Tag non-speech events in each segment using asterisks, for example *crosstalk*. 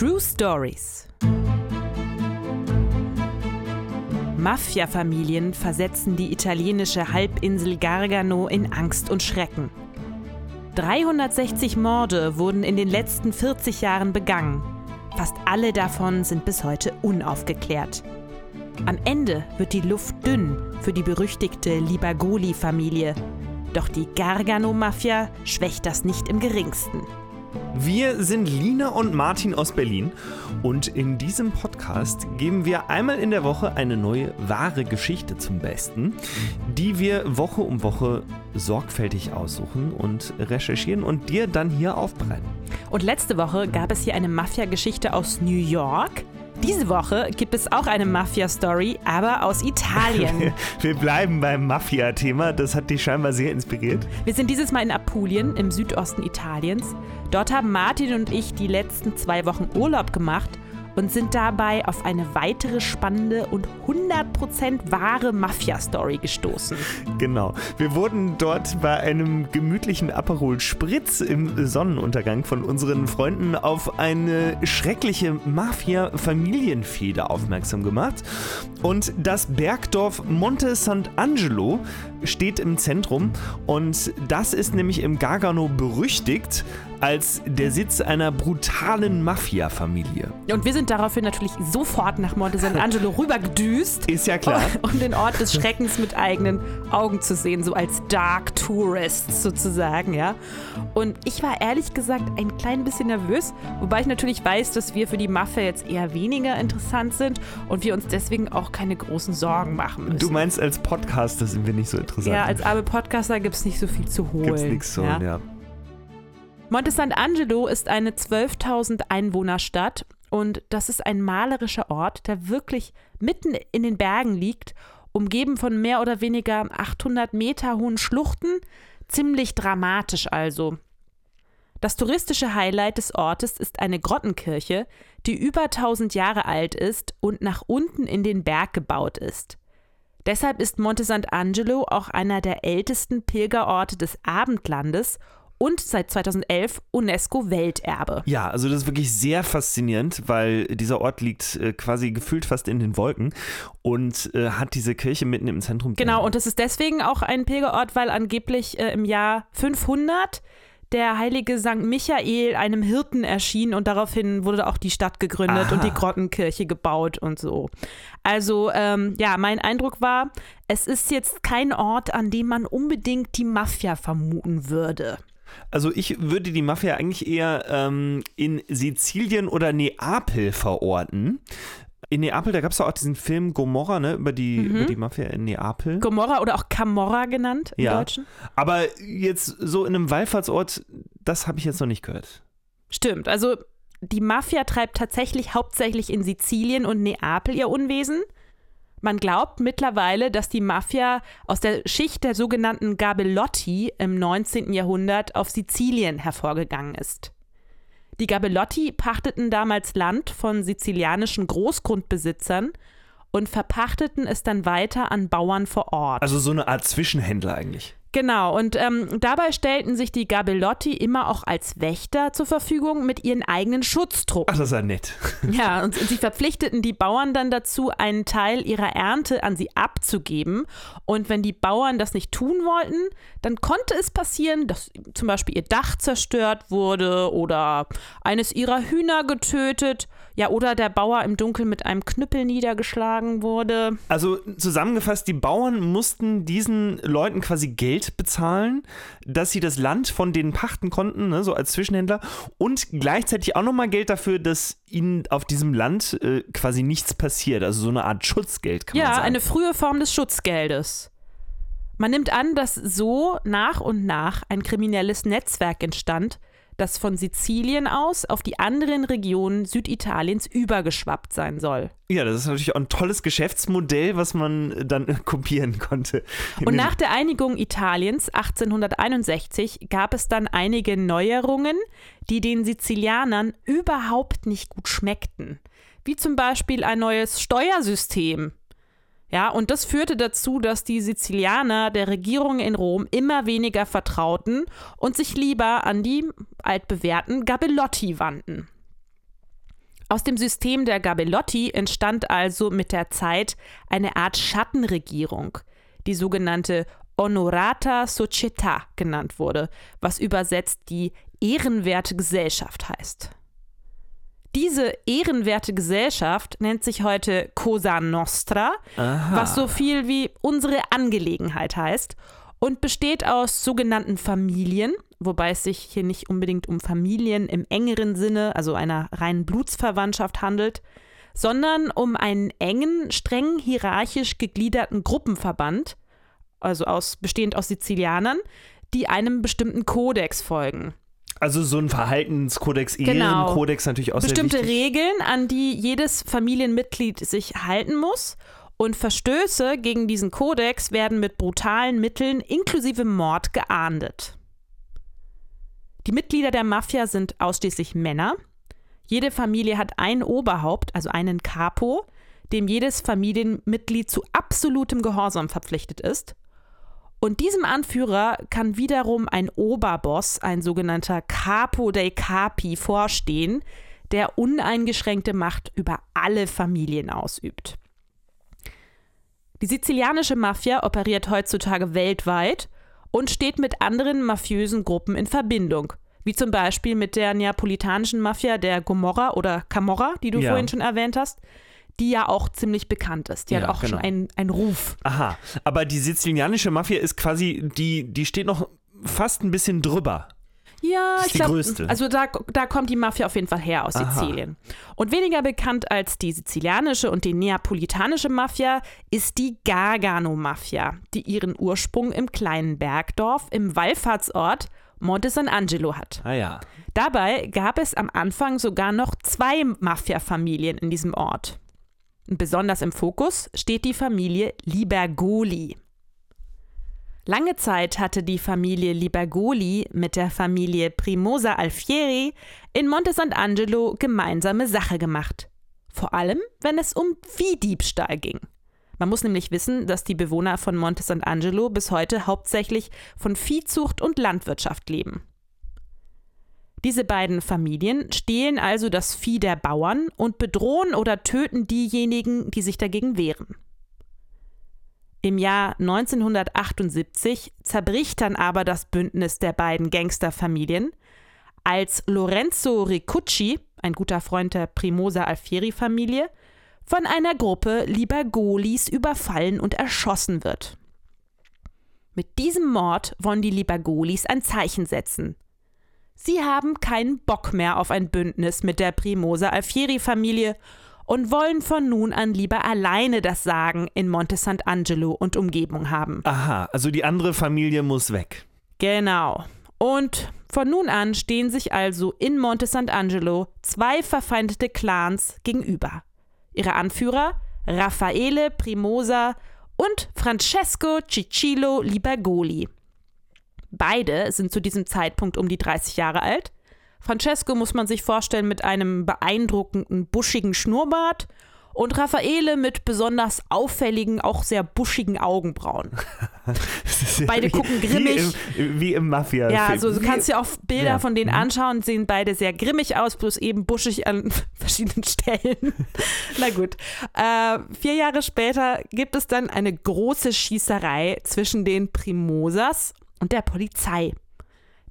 True Stories. Mafia-Familien versetzen die italienische Halbinsel Gargano in Angst und Schrecken. 360 Morde wurden in den letzten 40 Jahren begangen. Fast alle davon sind bis heute unaufgeklärt. Am Ende wird die Luft dünn für die berüchtigte Libagoli-Familie. Doch die Gargano-Mafia schwächt das nicht im geringsten. Wir sind Lina und Martin aus Berlin und in diesem Podcast geben wir einmal in der Woche eine neue wahre Geschichte zum Besten, die wir Woche um Woche sorgfältig aussuchen und recherchieren und dir dann hier aufbereiten. Und letzte Woche gab es hier eine Mafia-Geschichte aus New York. Diese Woche gibt es auch eine Mafia-Story, aber aus Italien. *laughs* Wir bleiben beim Mafia-Thema, das hat dich scheinbar sehr inspiriert. Wir sind dieses Mal in Apulien im Südosten Italiens. Dort haben Martin und ich die letzten zwei Wochen Urlaub gemacht und sind dabei auf eine weitere spannende und 100% wahre Mafia-Story gestoßen. Genau. Wir wurden dort bei einem gemütlichen Aperol Spritz im Sonnenuntergang von unseren Freunden auf eine schreckliche Mafia-Familienfehde aufmerksam gemacht. Und das Bergdorf Monte Sant'Angelo steht im Zentrum und das ist nämlich im Gargano berüchtigt als der Sitz einer brutalen Mafia-Familie. Und wir sind daraufhin natürlich sofort nach Monte Sant'Angelo *laughs* rübergedüst. Ist ja klar. Um den Ort des Schreckens mit eigenen Augen zu sehen, so als Dark Tourists sozusagen, ja. Und ich war ehrlich gesagt ein klein bisschen nervös, wobei ich natürlich weiß, dass wir für die Mafia jetzt eher weniger interessant sind und wir uns deswegen auch keine großen Sorgen machen müssen. Du meinst, als Podcaster sind wir nicht so interessant? Ja, als arme Podcaster gibt es nicht so viel zu holen. Gibt's nichts zu holen, ja. ja. Monte Sant'Angelo ist eine 12.000 Einwohnerstadt und das ist ein malerischer Ort, der wirklich mitten in den Bergen liegt, umgeben von mehr oder weniger 800 Meter hohen Schluchten, ziemlich dramatisch also. Das touristische Highlight des Ortes ist eine Grottenkirche, die über 1000 Jahre alt ist und nach unten in den Berg gebaut ist. Deshalb ist Monte Sant'Angelo auch einer der ältesten Pilgerorte des Abendlandes und seit 2011 UNESCO-Welterbe. Ja, also das ist wirklich sehr faszinierend, weil dieser Ort liegt äh, quasi gefühlt fast in den Wolken und äh, hat diese Kirche mitten im Zentrum. Genau, und das ist deswegen auch ein Pilgerort, weil angeblich äh, im Jahr 500 der heilige St. Michael einem Hirten erschien und daraufhin wurde auch die Stadt gegründet Aha. und die Grottenkirche gebaut und so. Also ähm, ja, mein Eindruck war, es ist jetzt kein Ort, an dem man unbedingt die Mafia vermuten würde. Also ich würde die Mafia eigentlich eher ähm, in Sizilien oder Neapel verorten. In Neapel, da gab es doch auch diesen Film Gomorra, ne, über die, mhm. über die Mafia in Neapel. Gomorra oder auch Camorra genannt im ja. Deutschen. Aber jetzt so in einem Wallfahrtsort, das habe ich jetzt noch nicht gehört. Stimmt, also die Mafia treibt tatsächlich hauptsächlich in Sizilien und Neapel ihr Unwesen. Man glaubt mittlerweile, dass die Mafia aus der Schicht der sogenannten Gabelotti im 19. Jahrhundert auf Sizilien hervorgegangen ist. Die Gabelotti pachteten damals Land von sizilianischen Großgrundbesitzern und verpachteten es dann weiter an Bauern vor Ort. Also so eine Art Zwischenhändler eigentlich. Genau, und ähm, dabei stellten sich die Gabelotti immer auch als Wächter zur Verfügung mit ihren eigenen Schutztruppen. Ach, das ist ja nett. *laughs* Ja, und, und sie verpflichteten die Bauern dann dazu, einen Teil ihrer Ernte an sie abzugeben. Und wenn die Bauern das nicht tun wollten, dann konnte es passieren, dass zum Beispiel ihr Dach zerstört wurde oder eines ihrer Hühner getötet ja, oder der Bauer im Dunkeln mit einem Knüppel niedergeschlagen wurde. Also zusammengefasst, die Bauern mussten diesen Leuten quasi Geld bezahlen, dass sie das Land von denen pachten konnten, ne, so als Zwischenhändler, und gleichzeitig auch nochmal Geld dafür, dass ihnen auf diesem Land äh, quasi nichts passiert. Also so eine Art Schutzgeld, kann ja, man sagen. Ja, eine frühe Form des Schutzgeldes. Man nimmt an, dass so nach und nach ein kriminelles Netzwerk entstand, das von Sizilien aus auf die anderen Regionen Süditaliens übergeschwappt sein soll. Ja, das ist natürlich auch ein tolles Geschäftsmodell, was man dann *laughs* kopieren konnte. Und nach der Einigung Italiens 1861 gab es dann einige Neuerungen, die den Sizilianern überhaupt nicht gut schmeckten. Wie zum Beispiel ein neues Steuersystem, ja, und das führte dazu, dass die Sizilianer der Regierung in Rom immer weniger vertrauten und sich lieber an die altbewährten Gabelotti wandten. Aus dem System der Gabelotti entstand also mit der Zeit eine Art Schattenregierung, die sogenannte Honorata Società genannt wurde, was übersetzt die ehrenwerte Gesellschaft heißt. Diese ehrenwerte Gesellschaft nennt sich heute Cosa Nostra, Aha. was so viel wie unsere Angelegenheit heißt und besteht aus sogenannten Familien, wobei es sich hier nicht unbedingt um Familien im engeren Sinne, also einer reinen Blutsverwandtschaft handelt, sondern um einen engen, streng hierarchisch gegliederten Gruppenverband, also aus, bestehend aus Sizilianern, die einem bestimmten Kodex folgen. Also so ein Verhaltenskodex, Genau. Ehrenkodex natürlich auch Bestimmte. Regeln, an die jedes Familienmitglied sich halten muss. Und Verstöße gegen diesen Kodex werden mit brutalen Mitteln inklusive Mord geahndet. Die Mitglieder der Mafia sind ausschließlich Männer. Jede Familie hat ein Oberhaupt, also einen Capo, dem jedes Familienmitglied zu absolutem Gehorsam verpflichtet ist. Und diesem Anführer kann wiederum ein Oberboss, ein sogenannter Capo dei Capi, vorstehen, der uneingeschränkte Macht über alle Familien ausübt. Die sizilianische Mafia operiert heutzutage weltweit und steht mit anderen mafiösen Gruppen in Verbindung, wie zum Beispiel mit der neapolitanischen Mafia der Gomorra oder Camorra, die du Ja. vorhin schon erwähnt hast, die ja auch ziemlich bekannt ist. Die Ja, hat auch genau. schon einen, einen Ruf. Aha, aber die sizilianische Mafia ist quasi, die, die steht noch fast ein bisschen drüber. Ja, Das ist ich glaube, also da, da kommt die Mafia auf jeden Fall her aus Aha. Sizilien. Und weniger bekannt als die sizilianische und die neapolitanische Mafia ist die Gargano-Mafia, die ihren Ursprung im kleinen Bergdorf im Wallfahrtsort Monte San Angelo hat. Ah ja. Dabei gab es am Anfang sogar noch zwei Mafia-Familien in diesem Ort. Und besonders im Fokus steht die Familie Libergoli. Lange Zeit hatte die Familie Libergoli mit der Familie Primosa Alfieri in Monte Sant'Angelo gemeinsame Sache gemacht. Vor allem, wenn es um Viehdiebstahl ging. Man muss nämlich wissen, dass die Bewohner von Monte Sant'Angelo bis heute hauptsächlich von Viehzucht und Landwirtschaft leben. Diese beiden Familien stehlen also das Vieh der Bauern und bedrohen oder töten diejenigen, die sich dagegen wehren. Im Jahr 1978 zerbricht dann aber das Bündnis der beiden Gangsterfamilien, als Lorenzo Ricucci, ein guter Freund der Primosa Alfieri-Familie, von einer Gruppe Libergolis überfallen und erschossen wird. Mit diesem Mord wollen die Libergolis ein Zeichen setzen. Sie haben keinen Bock mehr auf ein Bündnis mit der Primosa Alfieri-Familie und wollen von nun an lieber alleine das Sagen in Monte Sant'Angelo und Umgebung haben. Aha, also die andere Familie muss weg. Genau. Und von nun an stehen sich also in Monte Sant'Angelo zwei verfeindete Clans gegenüber. Ihre Anführer Raffaele Primosa und Francesco Cicillo Libergoli. Beide sind zu diesem Zeitpunkt um die 30 Jahre alt. Francesco muss man sich vorstellen mit einem beeindruckenden, buschigen Schnurrbart und Raffaele mit besonders auffälligen, auch sehr buschigen Augenbrauen. *laughs* Beide wie, gucken grimmig. Wie im, wie im mafia Ja, also du kannst dir auch Bilder Ja. von denen anschauen, sehen beide sehr grimmig aus, bloß eben buschig an *laughs* verschiedenen Stellen. *laughs* Na gut. Äh, vier Jahre später gibt es dann eine große Schießerei zwischen den Primosas und der Polizei.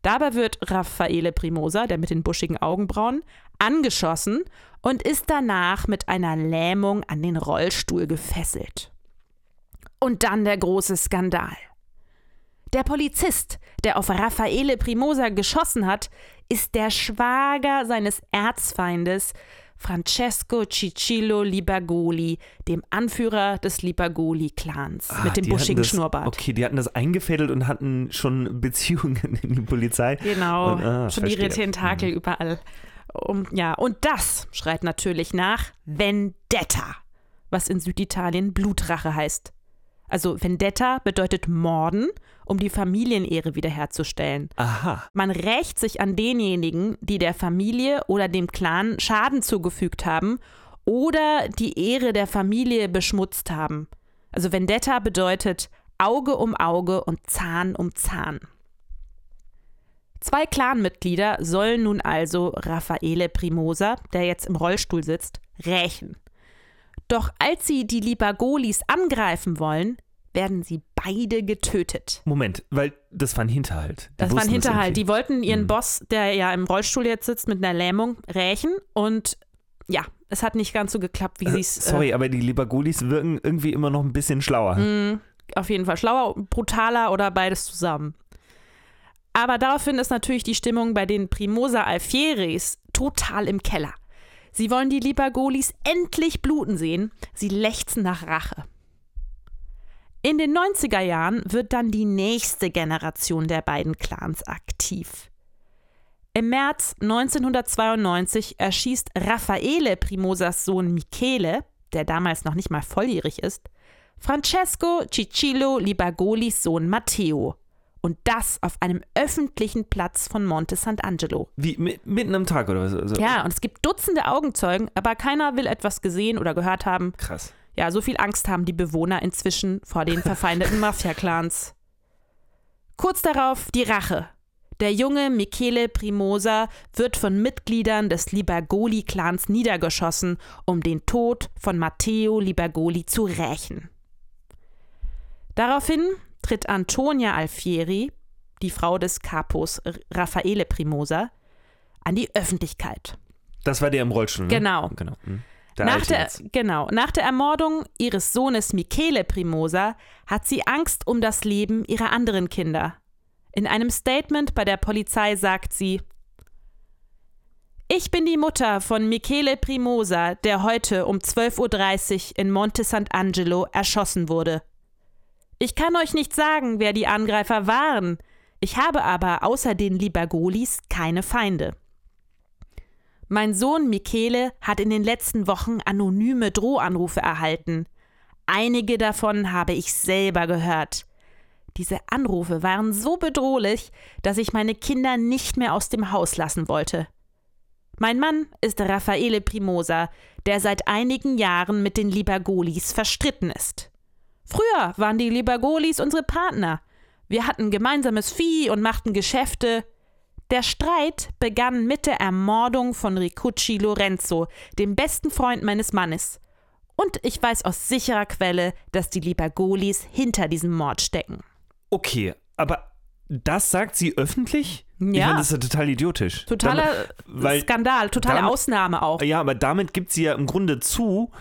Dabei wird Raffaele Primosa, der mit den buschigen Augenbrauen, angeschossen und ist danach mit einer Lähmung an den Rollstuhl gefesselt. Und dann der große Skandal. Der Polizist, der auf Raffaele Primosa geschossen hat, ist der Schwager seines Erzfeindes Francesco Cicillo Libergoli, dem Anführer des Libergoli-Clans Ah, mit dem buschigen das, Schnurrbart. Okay, die hatten das eingefädelt und hatten schon Beziehungen in die Polizei. Genau, Und, ah, schon ihre verstehe. Tentakel überall. Um, ja, und das schreit natürlich nach Vendetta, was in Süditalien Blutrache heißt. Also Vendetta bedeutet Morden, um die Familienehre wiederherzustellen. Aha. Man rächt sich an denjenigen, die der Familie oder dem Clan Schaden zugefügt haben oder die Ehre der Familie beschmutzt haben. Also Vendetta bedeutet Auge um Auge und Zahn um Zahn. Zwei Clanmitglieder sollen nun also Raffaele Primosa, der jetzt im Rollstuhl sitzt, rächen. Doch als sie die Libagolis angreifen wollen, werden sie beide getötet. Moment, weil das war ein Hinterhalt. Die Das war ein Hinterhalt. Die wollten ihren Mhm. Boss, der ja im Rollstuhl jetzt sitzt, mit einer Lähmung rächen und ja, es hat nicht ganz so geklappt, wie sie Äh, es. Sorry, aber die Libagolis wirken irgendwie immer noch ein bisschen schlauer. Äh, mh, auf jeden Fall schlauer, brutaler oder beides zusammen. Aber daraufhin ist natürlich die Stimmung bei den Primosa Alfieris total im Keller. Sie wollen die Libagolis endlich bluten sehen. Sie lechzen nach Rache. In den 90er Jahren wird dann die nächste Generation der beiden Clans aktiv. Im März 1992 erschießt Raffaele Primosas Sohn Michele, der damals noch nicht mal volljährig ist, Francesco Cicillo Libagolis Sohn Matteo. Und das auf einem öffentlichen Platz von Monte Sant'Angelo. Wie, mi- mitten am Tag oder was? Also, Ja, und es gibt Dutzende Augenzeugen, aber keiner will etwas gesehen oder gehört haben. Krass. Ja, so viel Angst haben die Bewohner inzwischen vor den verfeindeten *laughs* Mafia-Clans. Kurz darauf die Rache. Der junge Michele Primosa wird von Mitgliedern des Libergoli-Clans niedergeschossen, um den Tod von Matteo Libergoli zu rächen. Daraufhin tritt Antonia Alfieri, die Frau des Capos Raffaele Primosa, an die Öffentlichkeit. Das war der im Rollstuhl, ne? Genau. genau. hm. Der Nach der, jetzt. genau, nach der Ermordung ihres Sohnes Michele Primosa hat sie Angst um das Leben ihrer anderen Kinder. In einem Statement bei der Polizei sagt sie: Ich bin die Mutter von Michele Primosa, der heute um 12.30 Uhr in Monte Sant'Angelo erschossen wurde. Ich kann euch nicht sagen, wer die Angreifer waren. Ich habe aber außer den Libagolis keine Feinde. Mein Sohn Michele hat in den letzten Wochen anonyme Drohanrufe erhalten. Einige davon habe ich selber gehört. Diese Anrufe waren so bedrohlich, dass ich meine Kinder nicht mehr aus dem Haus lassen wollte. Mein Mann ist Raffaele Primosa, der seit einigen Jahren mit den Libagolis verstritten ist. Früher waren die Libagolis unsere Partner. Wir hatten gemeinsames Vieh und machten Geschäfte. Der Streit begann mit der Ermordung von Ricucci Lorenzo, dem besten Freund meines Mannes. Und ich weiß aus sicherer Quelle, dass die Libagolis hinter diesem Mord stecken. Okay, aber das sagt sie öffentlich? Ich Ja. meine, das ist ja total idiotisch. Totaler Damit- Skandal, totale damit- Ausnahme auch. Ja, aber damit gibt sie ja im Grunde zu,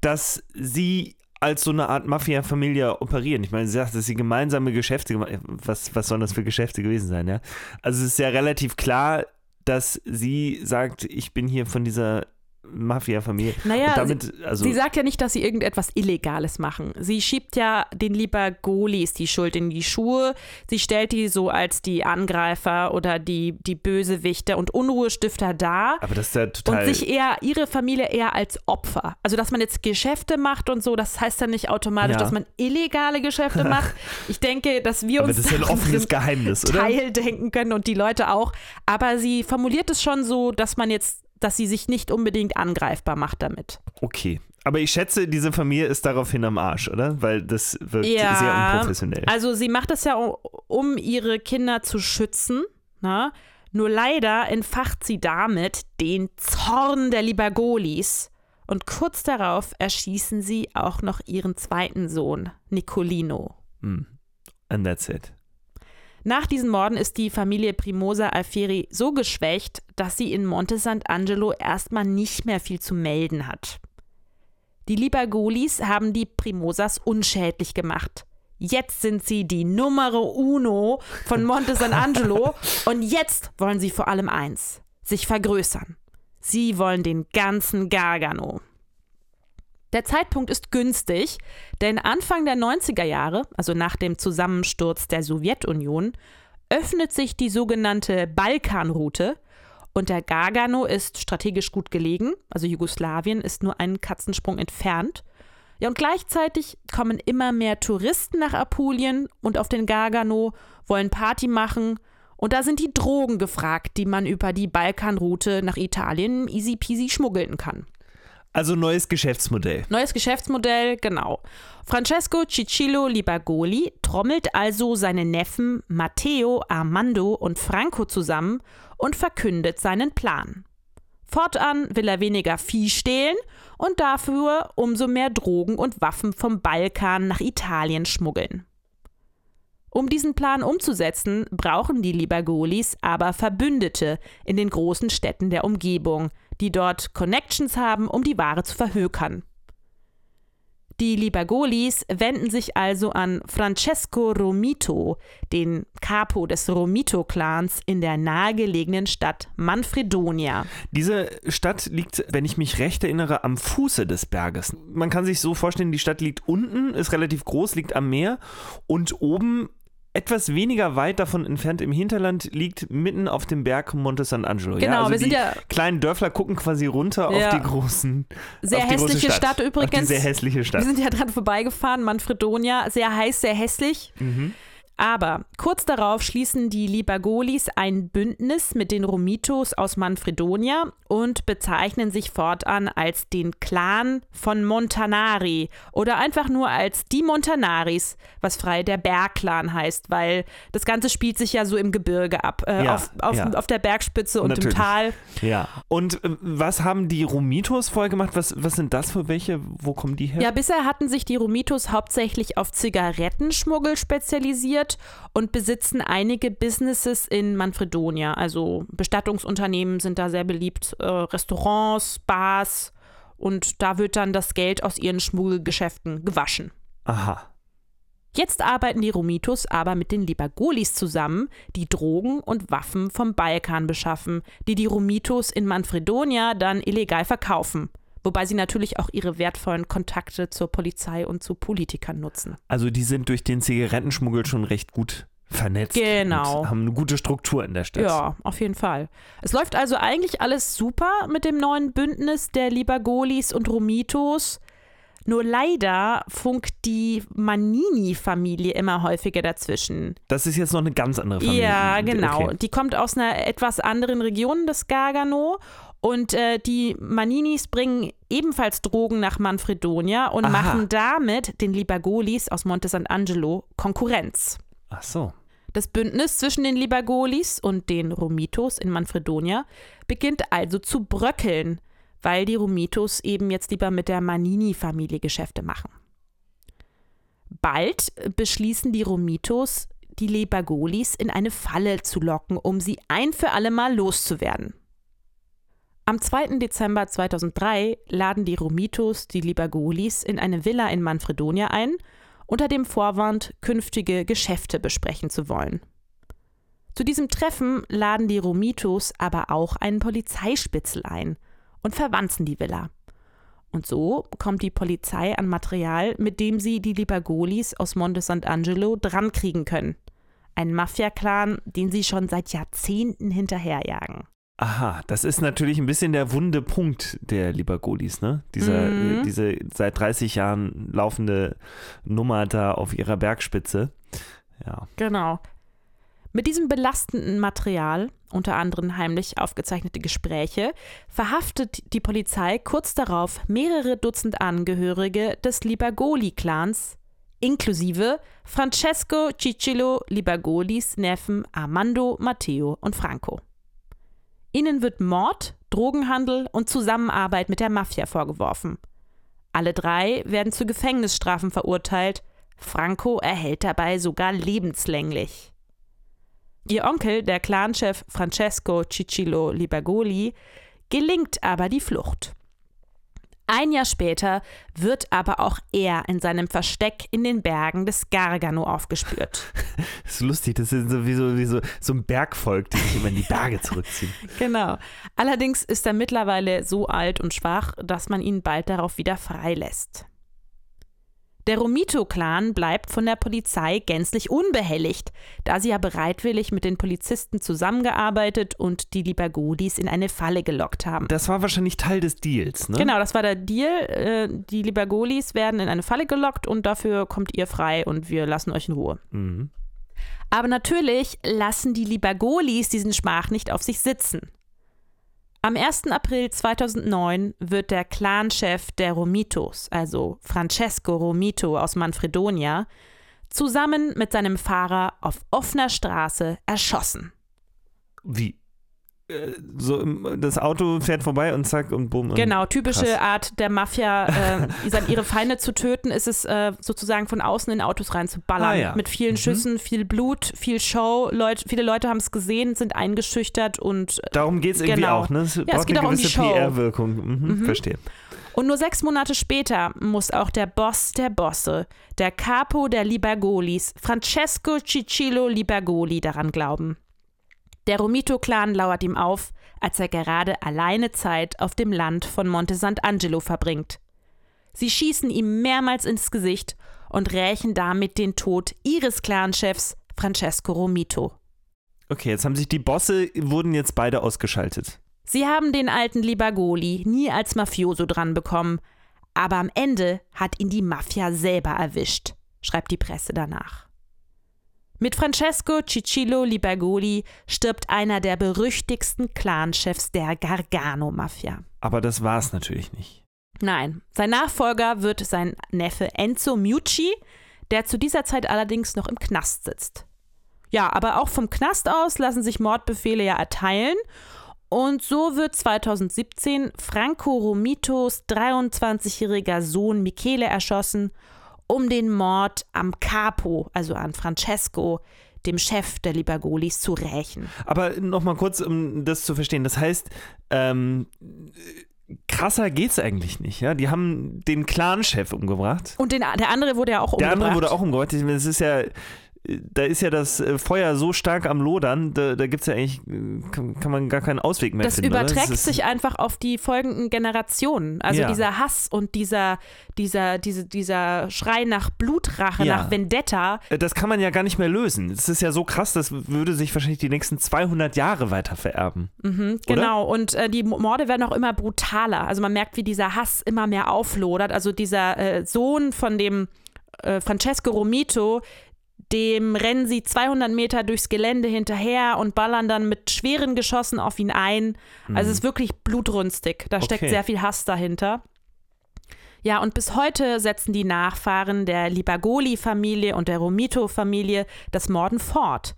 dass sie als so eine Art Mafia-Familie operieren. Ich meine, sie sagt, dass sie gemeinsame Geschäfte was, was sollen das für Geschäfte gewesen sein, ja? Also es ist ja relativ klar, dass sie sagt, ich bin hier von dieser Mafia-Familie. Naja, damit, also, Sie sagt ja nicht, dass sie irgendetwas Illegales machen. Sie schiebt ja den Libagolis die Schuld in die Schuhe. Sie stellt die so als die Angreifer oder die, die Bösewichte und Unruhestifter dar. aber das ist ja total. Und sich eher, ihre Familie eher als Opfer. Also, dass man jetzt Geschäfte macht und so, das heißt ja nicht automatisch, Ja. dass man illegale Geschäfte *laughs* macht. Ich denke, dass wir aber uns das ist ja ein offenes im Geheimnis, oder? Teil denken können und die Leute auch. Aber sie formuliert es schon so, dass man jetzt, dass sie sich nicht unbedingt angreifbar macht damit. Okay. Aber ich schätze, diese Familie ist daraufhin am Arsch, oder? Weil das wirkt sehr unprofessionell. Also sie macht es ja, um ihre Kinder zu schützen. Na? Nur leider entfacht sie damit den Zorn der Libagolis. Und kurz darauf erschießen sie auch noch ihren zweiten Sohn, Nicolino. Hm. And that's it. Nach diesen Morden ist die Familie Primosa Alfieri so geschwächt, dass sie in Monte Sant'Angelo erstmal nicht mehr viel zu melden hat. Die Libagolis haben die Primosas unschädlich gemacht. Jetzt sind sie die Numero uno von Monte Sant'Angelo *laughs* und jetzt wollen sie vor allem eins: sich vergrößern. Sie wollen den ganzen Gargano. Der Zeitpunkt ist günstig, denn Anfang der 90er Jahre, also nach dem Zusammensturz der Sowjetunion, öffnet sich die sogenannte Balkanroute und der Gargano ist strategisch gut gelegen, also Jugoslawien ist nur einen Katzensprung entfernt. Ja, und gleichzeitig kommen immer mehr Touristen nach Apulien und auf den Gargano, wollen Party machen und da sind die Drogen gefragt, die man über die Balkanroute nach Italien easy peasy schmuggeln kann. Also neues Geschäftsmodell. Neues Geschäftsmodell, genau. Francesco Cicillo Libagoli trommelt also seine Neffen Matteo, Armando und Franco zusammen und verkündet seinen Plan. Fortan will er weniger Vieh stehlen und dafür umso mehr Drogen und Waffen vom Balkan nach Italien schmuggeln. Um diesen Plan umzusetzen, brauchen die Libagolis aber Verbündete in den großen Städten der Umgebung, die dort Connections haben, um die Ware zu verhökern. Die Libagolis wenden sich also an Francesco Romito, den Capo des Romito-Clans in der nahegelegenen Stadt Manfredonia. Diese Stadt liegt, wenn ich mich recht erinnere, am Fuße des Berges. Man kann sich so vorstellen, die Stadt liegt unten, ist relativ groß, liegt am Meer und oben etwas weniger weit davon entfernt im Hinterland liegt mitten auf dem Berg Monte San Angelo. Genau, ja, also wir sind die ja kleinen Dörfler gucken quasi runter Ja. auf die großen. Sehr die große hässliche Stadt. Stadt übrigens. Sehr hässliche Stadt. Wir sind ja dran vorbeigefahren, Manfredonia, sehr heiß, sehr hässlich. Mhm. Aber kurz darauf schließen die Libagolis ein Bündnis mit den Romitos aus Manfredonia und bezeichnen sich fortan als den Clan von Montanari oder einfach nur als die Montanaris, was frei der Bergclan heißt, weil das Ganze spielt sich ja so im Gebirge ab, äh, Ja, auf, auf, ja. auf der Bergspitze und Natürlich. im Tal. Ja. Und äh, was haben die Romitos vorher gemacht? Was, was sind das für welche? Wo kommen die her? Ja, bisher hatten sich die Romitos hauptsächlich auf Zigarettenschmuggel spezialisiert und besitzen einige Businesses in Manfredonia. Also Bestattungsunternehmen sind da sehr beliebt, äh, Restaurants, Bars und da wird dann das Geld aus ihren Schmuggelgeschäften gewaschen. Aha. Jetzt arbeiten die Romitos aber mit den Libagolis zusammen, die Drogen und Waffen vom Balkan beschaffen, die die Romitos in Manfredonia dann illegal verkaufen. Wobei sie natürlich auch ihre wertvollen Kontakte zur Polizei und zu Politikern nutzen. Also die sind durch den Zigarettenschmuggel schon recht gut vernetzt. Genau. Haben eine gute Struktur in der Stadt. Ja, auf jeden Fall. Es läuft also eigentlich alles super mit dem neuen Bündnis der Libagolis und Romitos. Nur leider funkt die Manini-Familie immer häufiger dazwischen. Das ist jetzt noch eine ganz andere Familie. Ja, genau. Okay. Die kommt aus einer etwas anderen Region des Gargano. Und äh, die Maninis bringen ebenfalls Drogen nach Manfredonia und Aha. machen damit den Libagolis aus Monte Sant'Angelo Konkurrenz. Ach so. Das Bündnis zwischen den Libagolis und den Romitos in Manfredonia beginnt also zu bröckeln, weil die Romitos eben jetzt lieber mit der Manini-Familie Geschäfte machen. Bald beschließen die Romitos, die Libagolis in eine Falle zu locken, um sie ein für alle Mal loszuwerden. Am 2. Dezember 2003 laden die Romitos die Libagolis in eine Villa in Manfredonia ein, unter dem Vorwand, künftige Geschäfte besprechen zu wollen. Zu diesem Treffen laden die Romitos aber auch einen Polizeispitzel ein und verwanzen die Villa. Und so kommt die Polizei an Material, mit dem sie die Libagolis aus Monte Sant'Angelo drankriegen können. Ein Mafia-Clan, den sie schon seit Jahrzehnten hinterherjagen. Aha, das ist natürlich ein bisschen der wunde Punkt der Libagolis, ne? Dieser, Mhm. äh, diese seit 30 Jahren laufende Nummer da auf ihrer Bergspitze. Ja. Genau. Mit diesem belastenden Material, unter anderem heimlich aufgezeichnete Gespräche, verhaftet die Polizei kurz darauf mehrere Dutzend Angehörige des Libagoli-Clans, inklusive Francesco Cicillo Libagolis Neffen Armando, Matteo und Franco. Ihnen wird Mord, Drogenhandel und Zusammenarbeit mit der Mafia vorgeworfen. Alle drei werden zu Gefängnisstrafen verurteilt. Franco erhält dabei sogar lebenslänglich. Ihr Onkel, der Clanchef Francesco Cicillo Libagoli, gelingt aber die Flucht. Ein Jahr später wird aber auch er in seinem Versteck in den Bergen des Gargano aufgespürt. Das *laughs* ist lustig, das ist so wie so, wie so, so ein Bergvolk, die sich immer in die Berge zurückziehen. *laughs* Genau. Allerdings ist er mittlerweile so alt und schwach, dass man ihn bald darauf wieder freilässt. Der Romito-Clan bleibt von der Polizei gänzlich unbehelligt, da sie ja bereitwillig mit den Polizisten zusammengearbeitet und die Libagodis in eine Falle gelockt haben. Das war wahrscheinlich Teil des Deals, ne? Genau, das war der Deal. Äh, Die Libagolis werden in eine Falle gelockt und dafür kommt ihr frei und wir lassen euch in Ruhe. Mhm. Aber natürlich lassen die Libagolis diesen Schmach nicht auf sich sitzen. Am 1. April 2009 wird der Clanchef der Romitos, also Francesco Romito aus Manfredonia, zusammen mit seinem Fahrer auf offener Straße erschossen. Wie? Äh, so, das Auto fährt vorbei und zack und bumm. Genau, typische krass. Art der Mafia, *laughs* äh, ihre Feinde zu töten, ist es äh, sozusagen von außen in Autos reinzuballern. Ah, ja. Mit vielen mhm. Schüssen, viel Blut, viel Show. Leut, viele Leute haben es gesehen, sind eingeschüchtert und. Äh, Darum geht es irgendwie genau. auch, ne? Es ja, braucht es geht eine gewisse um PR-Wirkung. Mhm, mhm. Verstehe. Und nur sechs Monate später muss auch der Boss der Bosse, der Capo der Libergolis, Francesco Cicillo Libergoli, daran glauben. Der Romito-Clan lauert ihm auf, als er gerade alleine Zeit auf dem Land von Monte Sant'Angelo verbringt. Sie schießen ihm mehrmals ins Gesicht und rächen damit den Tod ihres Clanchefs Francesco Romito. Okay, jetzt haben sich die Bosse, wurden jetzt beide ausgeschaltet. Sie haben den alten Libagoli nie als Mafioso dranbekommen, aber am Ende hat ihn die Mafia selber erwischt, schreibt die Presse danach. Mit Francesco Cicillo Libergoli stirbt einer der berüchtigsten Clanchefs der Gargano-Mafia. Aber das war es natürlich nicht. Nein, sein Nachfolger wird sein Neffe Enzo Mucci, der zu dieser Zeit allerdings noch im Knast sitzt. Ja, aber auch vom Knast aus lassen sich Mordbefehle ja erteilen. Und so wird 2017 Franco Romitos 23-jähriger Sohn Michele erschossen um den Mord am Capo, also an Francesco, dem Chef der Libagolis, zu rächen. Aber nochmal kurz, um das zu verstehen. Das heißt, ähm, krasser geht's eigentlich nicht, ja? Die haben den Clan-Chef umgebracht. Und den, der andere wurde ja auch umgebracht. Der andere wurde auch umgebracht. Das ist ja da ist ja das äh, Feuer so stark am Lodern, da, da gibt es ja eigentlich, kann, kann, man gar keinen Ausweg mehr das finden. Das überträgt sich einfach auf die folgenden Generationen. Also ja. dieser Hass und dieser, dieser, diese, dieser Schrei nach Blutrache, ja. nach Vendetta. Äh, das kann man ja gar nicht mehr lösen. Das ist ja so krass, das würde sich wahrscheinlich die nächsten 200 Jahre weiter vererben. Mhm, genau, und äh, die Morde werden auch immer brutaler. Also man merkt, wie dieser Hass immer mehr auflodert. Also dieser äh, Sohn von dem äh, Francesco Romito, dem rennen sie 200 Meter durchs Gelände hinterher und ballern dann mit schweren Geschossen auf ihn ein. Also mhm. Es ist wirklich blutrünstig. Da steckt okay. sehr viel Hass dahinter. Ja, und bis heute setzen die Nachfahren der Libagoli-Familie und der Romito-Familie das Morden fort.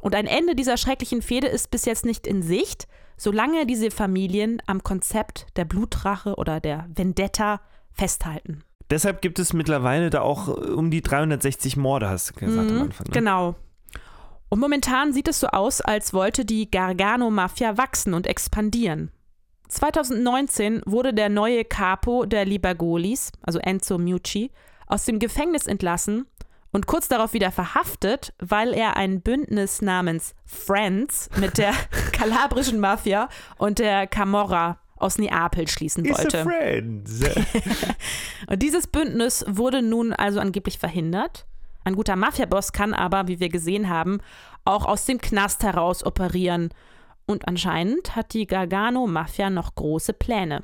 Und ein Ende dieser schrecklichen Fehde ist bis jetzt nicht in Sicht, solange diese Familien am Konzept der Blutrache oder der Vendetta festhalten. Deshalb gibt es mittlerweile da auch äh, um die 360 Morde, hast du gesagt mhm, am Anfang. Ne? Genau. Und momentan sieht es so aus, als wollte die Gargano-Mafia wachsen und expandieren. 2019 wurde der neue Capo der Libagolis, also Enzo Mucci, aus dem Gefängnis entlassen und kurz darauf wieder verhaftet, weil er ein Bündnis namens Friends mit der *laughs* kalabrischen Mafia und der Camorra aus Neapel schließen wollte. *laughs* *laughs* und dieses Bündnis wurde nun also angeblich verhindert. Ein guter Mafiaboss kann aber, wie wir gesehen haben, auch aus dem Knast heraus operieren. Und anscheinend hat die Gargano-Mafia noch große Pläne.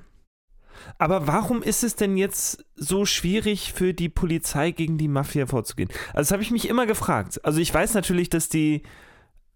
Aber warum ist es denn jetzt so schwierig für die Polizei gegen die Mafia vorzugehen? Also das habe ich mich immer gefragt. Also ich weiß natürlich, dass die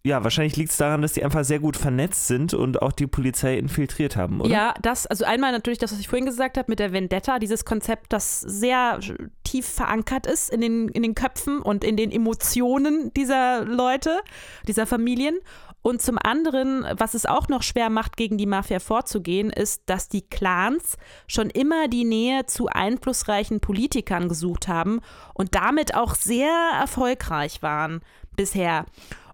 ja, wahrscheinlich liegt es daran, dass die einfach sehr gut vernetzt sind und auch die Polizei infiltriert haben, oder? Ja, das, also einmal natürlich das, was ich vorhin gesagt habe mit der Vendetta, dieses Konzept, das sehr tief verankert ist in den, in den Köpfen und in den Emotionen dieser Leute, dieser Familien. Und zum anderen, was es auch noch schwer macht, gegen die Mafia vorzugehen, ist, dass die Clans schon immer die Nähe zu einflussreichen Politikern gesucht haben und damit auch sehr erfolgreich waren bisher.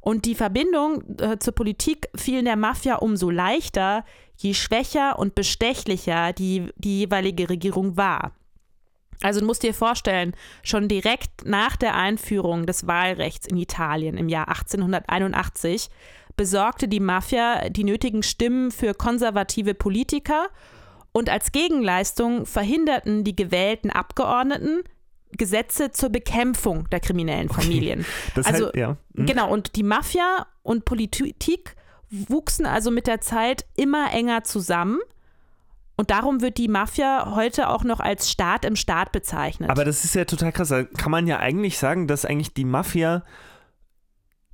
Und die Verbindung äh, zur Politik fiel der Mafia umso leichter, je schwächer und bestechlicher die, die jeweilige Regierung war. Also du musst dir vorstellen, schon direkt nach der Einführung des Wahlrechts in Italien im Jahr 1881 besorgte die Mafia die nötigen Stimmen für konservative Politiker und als Gegenleistung verhinderten die gewählten Abgeordneten Gesetze zur Bekämpfung der kriminellen Familien. Okay. also heißt, ja. hm. genau und die Mafia und Politik wuchsen also mit der Zeit immer enger zusammen. Und darum wird die Mafia heute auch noch als Staat im Staat bezeichnet. Aber das ist ja total krass. Da kann man ja eigentlich sagen, dass eigentlich die Mafia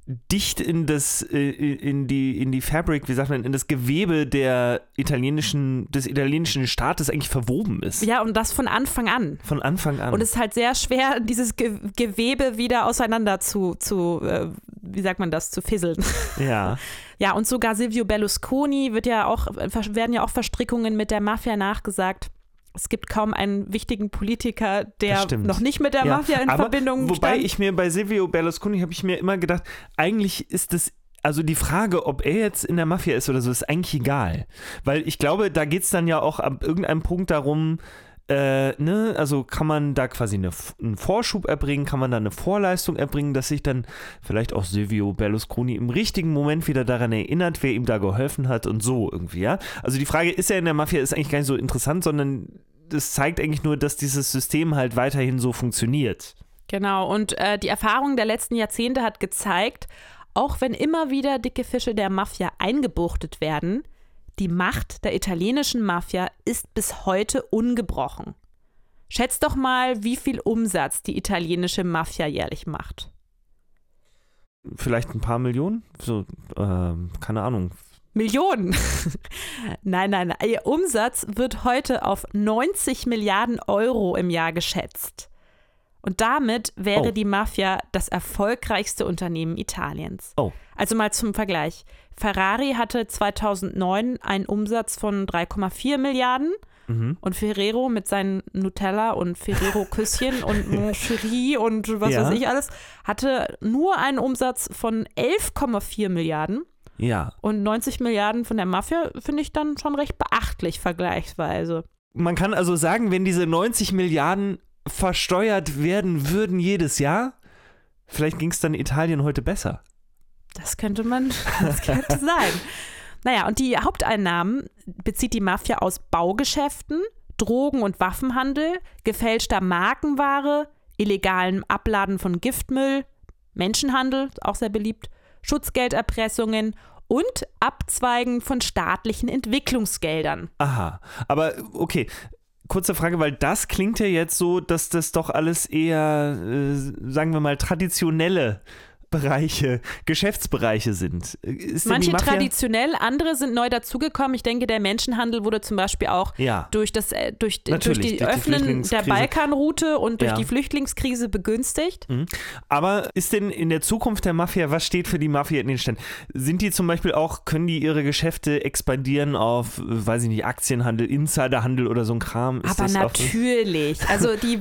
dicht in das äh, in die in die Fabric, wie sagt man, in das Gewebe der italienischen des italienischen Staates eigentlich verwoben ist. Ja, und das von Anfang an. Von Anfang an. Und es ist halt sehr schwer, dieses Ge Gewebe wieder auseinander zu, zu äh, wie sagt man das, zu fisseln. Ja. *laughs* Ja, und sogar Silvio Berlusconi wird ja auch, werden ja auch Verstrickungen mit der Mafia nachgesagt es gibt kaum einen wichtigen Politiker, der noch nicht mit der ja, Mafia in Verbindung Wobei stand. ich mir bei Silvio Berlusconi habe ich mir immer gedacht, eigentlich ist es also die Frage, ob er jetzt in der Mafia ist oder so, ist eigentlich egal. Weil ich glaube, da geht es dann ja auch ab irgendeinem Punkt darum, äh, ne, also kann man da quasi eine, einen Vorschub erbringen, kann man da eine Vorleistung erbringen, dass sich dann vielleicht auch Silvio Berlusconi im richtigen Moment wieder daran erinnert, wer ihm da geholfen hat und so irgendwie, ja. Also die Frage, ist er in der Mafia, ist eigentlich gar nicht so interessant, sondern das zeigt eigentlich nur, dass dieses System halt weiterhin so funktioniert. Genau, und äh, die Erfahrung der letzten Jahrzehnte hat gezeigt, auch wenn immer wieder dicke Fische der Mafia eingebuchtet werden, die Macht der italienischen Mafia ist bis heute ungebrochen. Schätzt doch mal, wie viel Umsatz die italienische Mafia jährlich macht. Vielleicht ein paar Millionen? So, äh, keine Ahnung, Millionen. *laughs* nein, nein, nein. Ihr Umsatz wird heute auf 90 Milliarden Euro im Jahr geschätzt. Und damit wäre oh. die Mafia das erfolgreichste Unternehmen Italiens. Oh. Also mal zum Vergleich. Ferrari hatte 2009 einen Umsatz von 3,4 Milliarden mhm. und Ferrero mit seinen Nutella und Ferrero-Küsschen *laughs* und Moncherie und was ja. weiß ich alles hatte nur einen Umsatz von 11,4 Milliarden. Ja. Und 90 Milliarden von der Mafia finde ich dann schon recht beachtlich vergleichsweise. Man kann also sagen, wenn diese 90 Milliarden versteuert werden würden jedes Jahr, vielleicht ging es dann Italien heute besser. Das könnte man, das könnte sein. Naja, und die Haupteinnahmen bezieht die Mafia aus Baugeschäften, Drogen- und Waffenhandel, gefälschter Markenware, illegalem Abladen von Giftmüll, Menschenhandel, auch sehr beliebt, Schutzgelderpressungen und Abzweigen von staatlichen Entwicklungsgeldern. Aha, aber okay. Kurze Frage, weil das klingt ja jetzt so, dass das doch alles eher, äh, sagen wir mal, traditionelle Bereiche, Geschäftsbereiche sind. Ist Manche traditionell, andere sind neu dazugekommen. Ich denke, der Menschenhandel wurde zum Beispiel auch ja. durch, das, äh, durch, durch die durch Öffnen der Balkanroute und durch ja. die Flüchtlingskrise begünstigt. Mhm. Aber ist denn in der Zukunft der Mafia, was steht für die Mafia in den Städten? Sind die zum Beispiel auch, können die ihre Geschäfte expandieren auf, weiß ich nicht, Aktienhandel, Insiderhandel oder so ein Kram? Ist Aber natürlich. also die,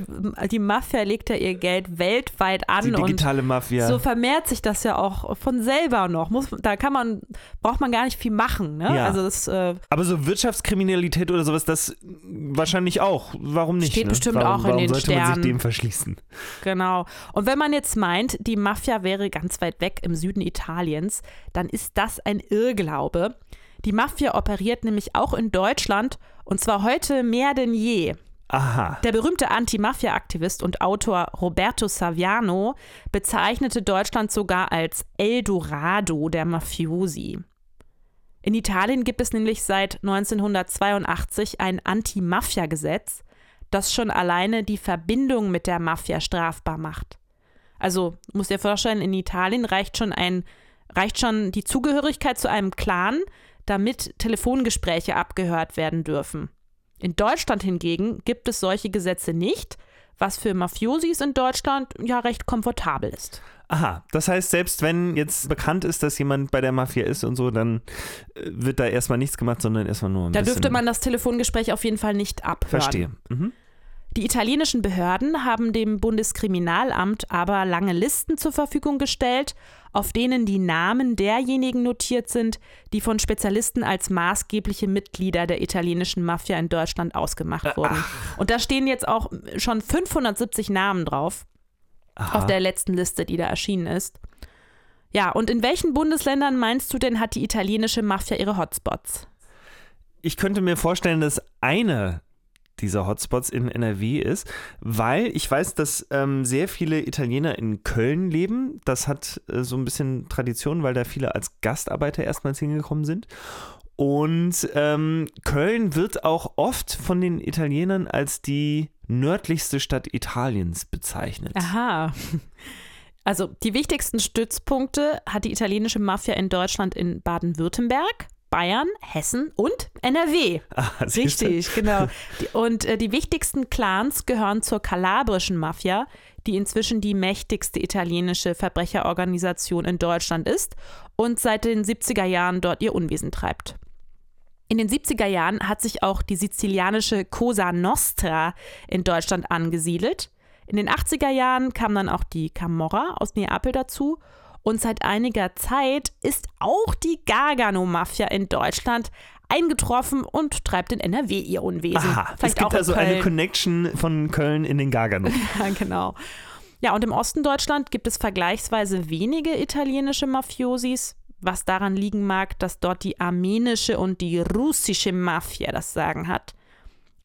die Mafia legt ja ihr Geld weltweit an. Die digitale Mafia. So vermehrt erklärt sich das ja auch von selber noch. Muss, da kann man, braucht man gar nicht viel machen. Ne? Ja. Also das, äh, Aber so Wirtschaftskriminalität oder sowas, das wahrscheinlich auch. Warum nicht? Steht ne? bestimmt warum, auch in den sollte Sternen. man sich dem verschließen? Genau. Und wenn man jetzt meint, die Mafia wäre ganz weit weg im Süden Italiens, dann ist das ein Irrglaube. Die Mafia operiert nämlich auch in Deutschland und zwar heute mehr denn je. Aha. Der berühmte Anti-Mafia-Aktivist und Autor Roberto Saviano bezeichnete Deutschland sogar als Eldorado der Mafiosi. In Italien gibt es nämlich seit 1982 ein Anti-Mafia-Gesetz, das schon alleine die Verbindung mit der Mafia strafbar macht. Also, muss dir vorstellen, in Italien reicht schon ein reicht schon die Zugehörigkeit zu einem Clan, damit Telefongespräche abgehört werden dürfen. In Deutschland hingegen gibt es solche Gesetze nicht, was für Mafiosis in Deutschland ja recht komfortabel ist. Aha, das heißt, selbst wenn jetzt bekannt ist, dass jemand bei der Mafia ist und so, dann äh, wird da erstmal nichts gemacht, sondern erstmal nur ein Da dürfte man das Telefongespräch auf jeden Fall nicht abhören. Verstehe. Mhm. Die italienischen Behörden haben dem Bundeskriminalamt aber lange Listen zur Verfügung gestellt, auf denen die Namen derjenigen notiert sind, die von Spezialisten als maßgebliche Mitglieder der italienischen Mafia in Deutschland ausgemacht wurden. Ach. Und da stehen jetzt auch schon 570 Namen drauf Aha. auf der letzten Liste, die da erschienen ist. Ja, und in welchen Bundesländern meinst du denn, hat die italienische Mafia ihre Hotspots? Ich könnte mir vorstellen, dass eine dieser Hotspots in NRW ist, weil ich weiß, dass ähm, sehr viele Italiener in Köln leben. Das hat äh, so ein bisschen Tradition, weil da viele als Gastarbeiter erstmals hingekommen sind. Und ähm, Köln wird auch oft von den Italienern als die nördlichste Stadt Italiens bezeichnet. Aha. *laughs* Also die wichtigsten Stützpunkte hat die italienische Mafia in Deutschland in Baden-Württemberg, Bayern, Hessen und NRW. Ah. Richtig, genau. Und äh, die wichtigsten Clans gehören zur kalabrischen Mafia, die inzwischen die mächtigste italienische Verbrecherorganisation in Deutschland ist und seit den 70er Jahren dort ihr Unwesen treibt. In den 70er Jahren hat sich auch die sizilianische Cosa Nostra in Deutschland angesiedelt. In den 80er Jahren kam dann auch die Camorra aus Neapel dazu. Und seit einiger Zeit ist auch die Gargano-Mafia in Deutschland eingetroffen und treibt in NRW ihr Unwesen. Aha, es Vielleicht gibt auch in also eine Köln. Connection von Köln in den Gargano. *laughs* Ja, genau. Ja, und im Osten Deutschland gibt es vergleichsweise wenige italienische Mafiosis, was daran liegen mag, dass dort die armenische und die russische Mafia das Sagen hat.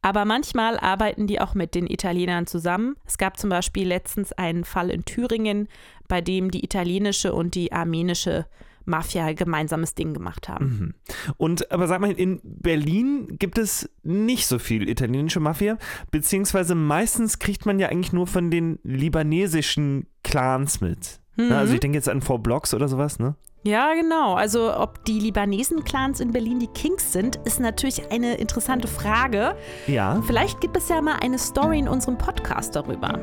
Aber manchmal arbeiten die auch mit den Italienern zusammen. Es gab zum Beispiel letztens einen Fall in Thüringen, bei dem die italienische und die armenische Mafia ein gemeinsames Ding gemacht haben. Und aber sag mal, in Berlin gibt es nicht so viel italienische Mafia, beziehungsweise meistens kriegt man ja eigentlich nur von den libanesischen Clans mit. Na, also ich denke jetzt an Four Blocks oder sowas, ne? Ja, genau. Also ob die Libanesen-Clans in Berlin die Kings sind, ist natürlich eine interessante Frage. Ja, Vielleicht gibt es ja mal eine Story in unserem Podcast darüber.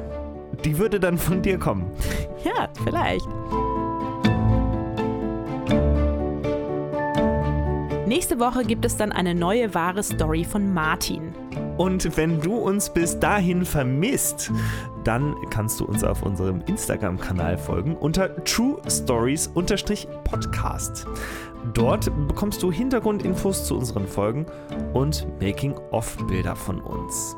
die würde dann von dir kommen. Ja, vielleicht. Nächste Woche gibt es dann eine neue wahre Story von Martin. Und wenn du uns bis dahin vermisst, dann kannst du uns auf unserem Instagram-Kanal folgen unter True Stories-Podcast. Dort bekommst du Hintergrundinfos zu unseren Folgen und Making-of-Bilder von uns.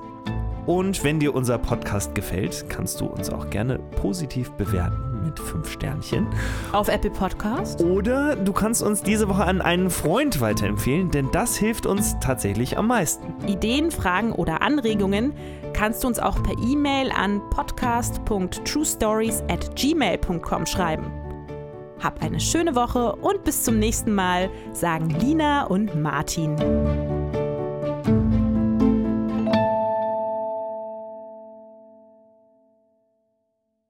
Und wenn dir unser Podcast gefällt, kannst du uns auch gerne positiv bewerten mit 5 Sternchen. Auf Apple Podcast. Oder du kannst uns diese Woche an einen Freund weiterempfehlen, denn das hilft uns tatsächlich am meisten. Ideen, Fragen oder Anregungen kannst du uns auch per E-Mail an podcast.truestories at gmail.com schreiben. Hab eine schöne Woche und bis zum nächsten Mal, sagen Lina und Martin.